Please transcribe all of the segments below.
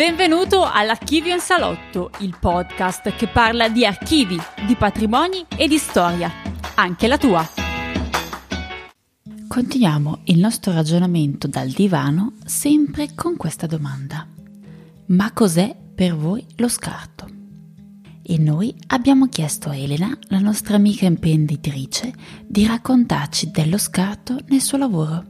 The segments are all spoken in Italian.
Benvenuto all'Archivio in Salotto, il podcast che parla di archivi, di patrimoni e di storia, anche la tua. Continuiamo il nostro ragionamento dal divano sempre con questa domanda. Ma cos'è per voi lo scarto? E noi abbiamo chiesto a Elena, la nostra amica imprenditrice, di raccontarci dello scarto nel suo lavoro.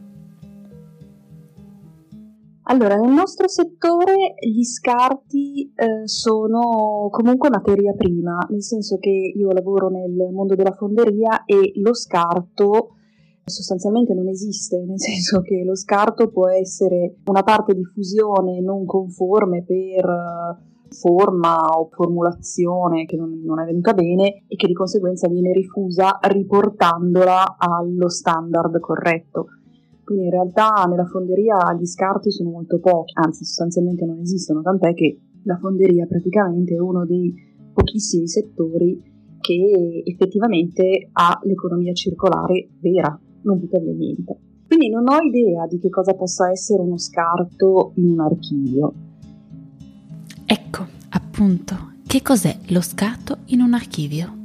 Allora, nel nostro settore gli scarti eh, sono comunque materia prima, nel senso che io lavoro nel mondo della fonderia e lo scarto sostanzialmente non esiste, nel senso che lo scarto può essere una parte di fusione non conforme per eh, forma o formulazione che non, non, è venuta bene e che di conseguenza viene rifusa riportandola allo standard corretto. Quindi in realtà nella fonderia gli scarti sono molto pochi, anzi sostanzialmente non esistono, tant'è che la fonderia praticamente è uno dei pochissimi settori che effettivamente ha l'economia circolare vera, non butta via niente. Quindi non ho idea di che cosa possa essere uno scarto in un archivio. Ecco, appunto, che cos'è lo scarto in un archivio?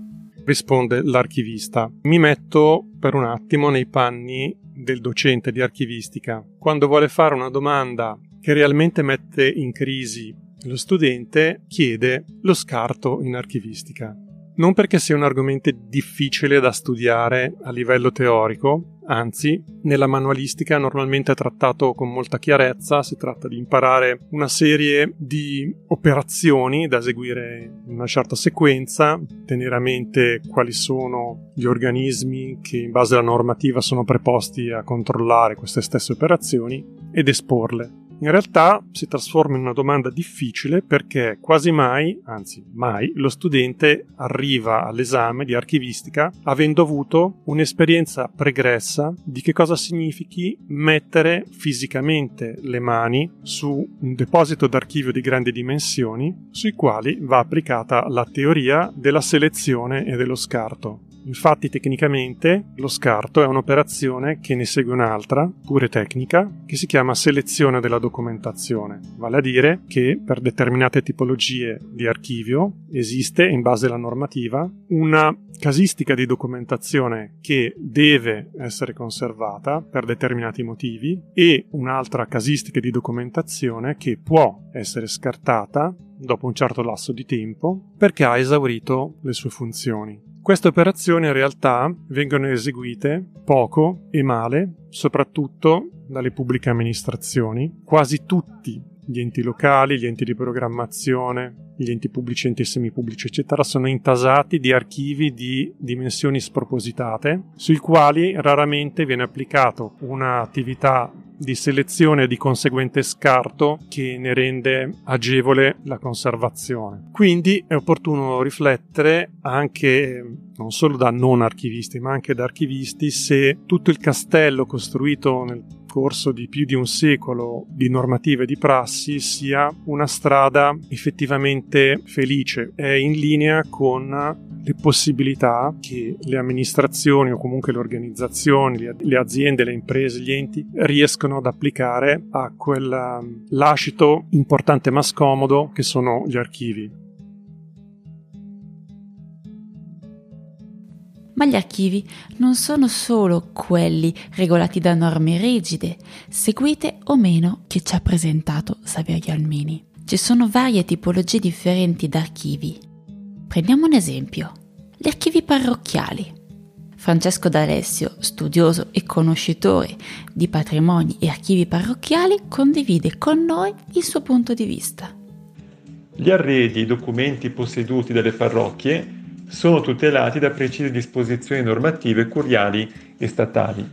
Risponde l'archivista. Mi metto per un attimo nei panni del docente di archivistica. Quando vuole fare una domanda che realmente mette in crisi lo studente, chiede lo scarto in archivistica. Non perché sia un argomento difficile da studiare a livello teorico, anzi, nella manualistica normalmente è trattato con molta chiarezza, si tratta di imparare una serie di operazioni da eseguire in una certa sequenza, tenere a mente quali sono gli organismi che in base alla normativa sono preposti a controllare queste stesse operazioni ed esporle in realtà si trasforma in una domanda difficile perché quasi mai, anzi mai, lo studente arriva all'esame di archivistica avendo avuto un'esperienza pregressa di che cosa significhi mettere fisicamente le mani su un deposito d'archivio di grandi dimensioni sui quali va applicata la teoria della selezione e dello scarto. Infatti tecnicamente lo scarto è un'operazione che ne segue un'altra, pure tecnica, che si chiama selezione della documentazione, vale a dire che per determinate tipologie di archivio esiste, in base alla normativa, una casistica di documentazione che deve essere conservata per determinati motivi e un'altra casistica di documentazione che può essere scartata dopo un certo lasso di tempo perché ha esaurito le sue funzioni. Queste operazioni in realtà vengono eseguite poco e male, soprattutto dalle pubbliche amministrazioni. Quasi tutti gli enti locali, gli enti di programmazione, gli enti pubblici, enti semipubblici, eccetera, sono intasati di archivi di dimensioni spropositate, sui quali raramente viene applicato un'attività di selezione e di conseguente scarto che ne rende agevole la conservazione. Quindi è opportuno riflettere anche non solo da non archivisti, ma anche da archivisti se tutto il castello costruito nel corso di più di un secolo di normative e di prassi sia una strada effettivamente felice, è in linea con le possibilità che le amministrazioni o comunque le organizzazioni, le aziende, le imprese, gli enti riescono ad applicare a quel um, lascito importante ma scomodo che sono gli archivi. Ma gli archivi non sono solo quelli regolati da norme rigide, seguite o meno che ci ha presentato Xavier Galmini. Ci sono varie tipologie differenti d'archivi. Prendiamo un esempio. Gli archivi parrocchiali. Francesco D'Alessio, studioso e conoscitore di patrimoni e archivi parrocchiali, condivide con noi il suo punto di vista. Gli arredi e i documenti posseduti dalle parrocchie sono tutelati da precise disposizioni normative curiali e statali.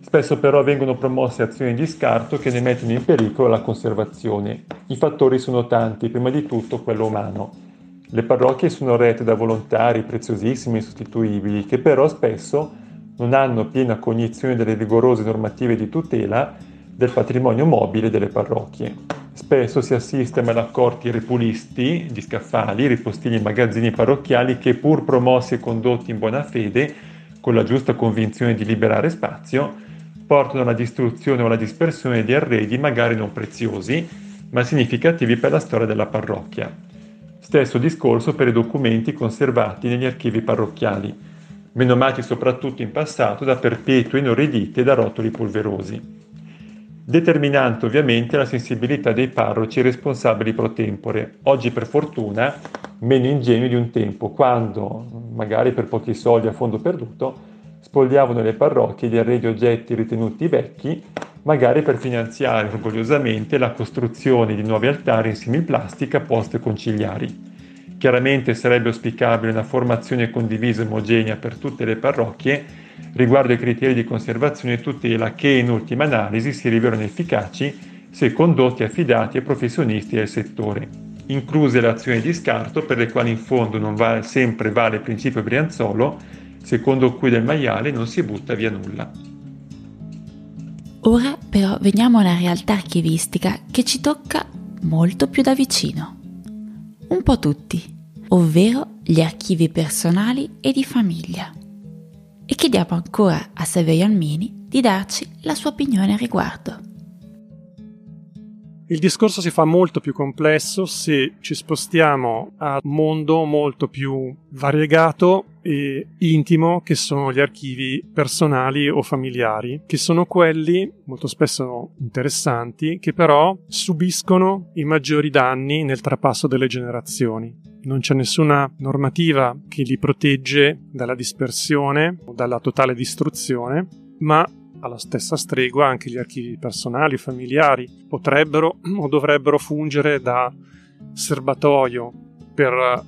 Spesso però vengono promosse azioni di scarto che ne mettono in pericolo la conservazione. I fattori sono tanti, prima di tutto quello umano. Le parrocchie sono rette da volontari preziosissimi e sostituibili che però spesso non hanno piena cognizione delle rigorose normative di tutela del patrimonio mobile delle parrocchie. Spesso si assiste a malaccorti ripulisti di scaffali riposti in magazzini parrocchiali che pur promossi e condotti in buona fede, con la giusta convinzione di liberare spazio, portano alla distruzione o alla dispersione di arredi magari non preziosi, ma significativi per la storia della parrocchia. Stesso discorso per i documenti conservati negli archivi parrocchiali, menomati soprattutto in passato da perpetui inorriditi e da rotoli polverosi. Determinante ovviamente la sensibilità dei parroci responsabili pro tempore, oggi per fortuna meno ingenui di un tempo, quando, magari per pochi soldi a fondo perduto, spogliavano le parrocchie di arredi oggetti ritenuti vecchi, magari per finanziare orgogliosamente la costruzione di nuovi altari in similplastica post conciliari. Chiaramente sarebbe auspicabile una formazione condivisa e omogenea per tutte le parrocchie riguardo ai criteri di conservazione e tutela che in ultima analisi si rivelano efficaci se condotti affidati ai professionisti del settore, incluse le azioni di scarto per le quali in fondo non vale, sempre vale il principio Brianzolo, secondo cui del maiale non si butta via nulla. Ora però veniamo a una realtà archivistica che ci tocca molto più da vicino. Un po' tutti, ovvero gli archivi personali e di famiglia e chiediamo ancora a Saverio Almini di darci la sua opinione a riguardo. Il discorso si fa molto più complesso se ci spostiamo a un mondo molto più variegato e intimo che sono gli archivi personali o familiari, che sono quelli molto spesso interessanti che però subiscono i maggiori danni nel trapasso delle generazioni. Non c'è nessuna normativa che li protegge dalla dispersione o dalla totale distruzione, ma alla stessa stregua anche gli archivi personali, familiari potrebbero o dovrebbero fungere da serbatoio per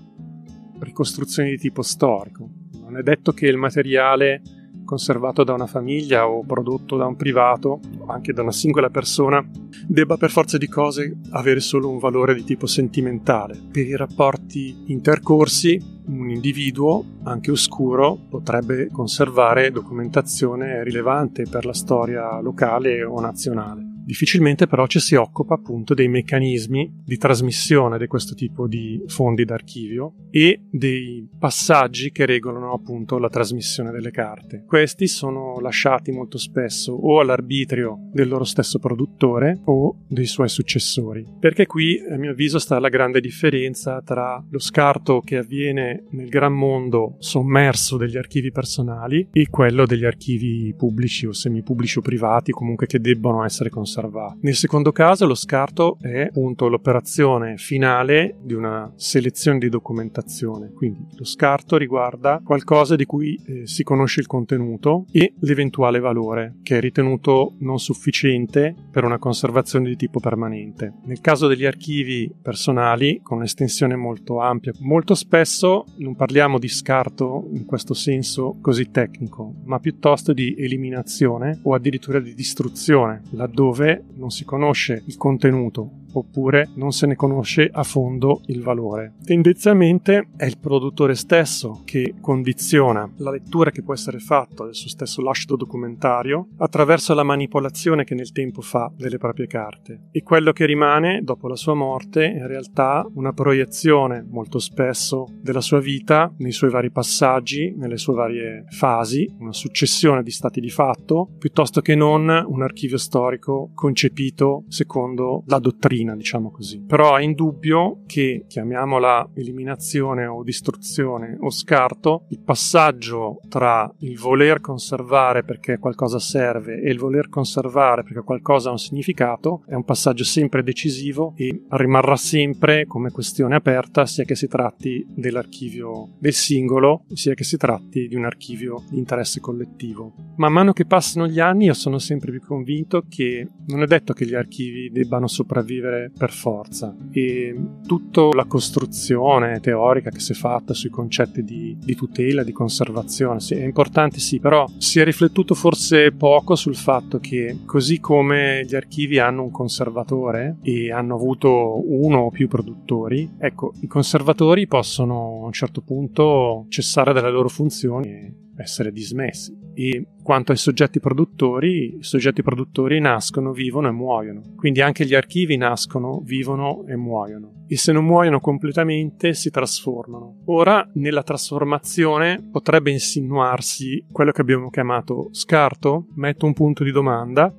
ricostruzioni di tipo storico. Non è detto che il materiale conservato da una famiglia o prodotto da un privato anche da una singola persona debba per forza di cose avere solo un valore di tipo sentimentale. Per i rapporti intercorsi un individuo, anche oscuro, potrebbe conservare documentazione rilevante per la storia locale o nazionale. Difficilmente però ci si occupa appunto dei meccanismi di trasmissione di questo tipo di fondi d'archivio e dei passaggi che regolano appunto la trasmissione delle carte. Questi sono lasciati molto spesso o all'arbitrio del loro stesso produttore o dei suoi successori. Perché qui, a mio avviso, sta la grande differenza tra lo scarto che avviene nel gran mondo sommerso degli archivi personali e quello degli archivi pubblici o semipubblici o privati comunque che debbono essere conservati conservati. Nel secondo caso lo scarto è appunto l'operazione finale di una selezione di documentazione, quindi lo scarto riguarda qualcosa di cui eh, si conosce il contenuto e l'eventuale valore, che è ritenuto non sufficiente per una conservazione di tipo permanente. Nel caso degli archivi personali, con un'estensione molto ampia, molto spesso non parliamo di scarto in questo senso così tecnico, ma piuttosto di eliminazione o addirittura di distruzione, laddove non si conosce il contenuto oppure non se ne conosce a fondo il valore. Tendenzialmente è il produttore stesso che condiziona la lettura che può essere fatta del suo stesso lascito documentario attraverso la manipolazione che nel tempo fa delle proprie carte e quello che rimane dopo la sua morte è in realtà una proiezione molto spesso della sua vita nei suoi vari passaggi, nelle sue varie fasi, una successione di stati di fatto piuttosto che non un archivio storico concepito secondo la dottrina macchina, diciamo così. Però è indubbio che, chiamiamola eliminazione o distruzione o scarto, il passaggio tra il voler conservare perché qualcosa serve e il voler conservare perché qualcosa ha un significato è un passaggio sempre decisivo e rimarrà sempre come questione aperta sia che si tratti dell'archivio del singolo sia che si tratti di un archivio di interesse collettivo. Man mano che passano gli anni io sono sempre più convinto che non è detto che gli archivi debbano sopravvivere essere per forza e tutta la costruzione teorica che si è fatta sui concetti di, di tutela, di conservazione, sì, è importante sì, però si è riflettuto forse poco sul fatto che così come gli archivi hanno un conservatore e hanno avuto uno o più produttori, ecco, i conservatori possono a un certo punto cessare dalle loro funzioni e essere dismessi. E quanto ai soggetti produttori, i soggetti produttori nascono, vivono e muoiono. Quindi anche gli archivi nascono, vivono e muoiono. E se non muoiono completamente, si trasformano. Ora, nella trasformazione potrebbe insinuarsi quello che abbiamo chiamato scarto? Metto un punto di domanda.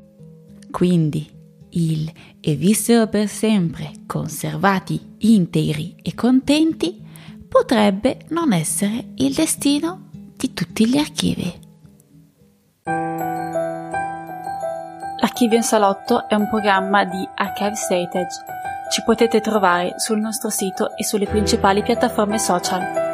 Quindi, il e vissero per sempre conservati integri e contenti, potrebbe non essere il destino di tutti gli archivi. L'archivio in salotto è un programma di Archives Heritage. Ci potete trovare sul nostro sito e sulle principali piattaforme social.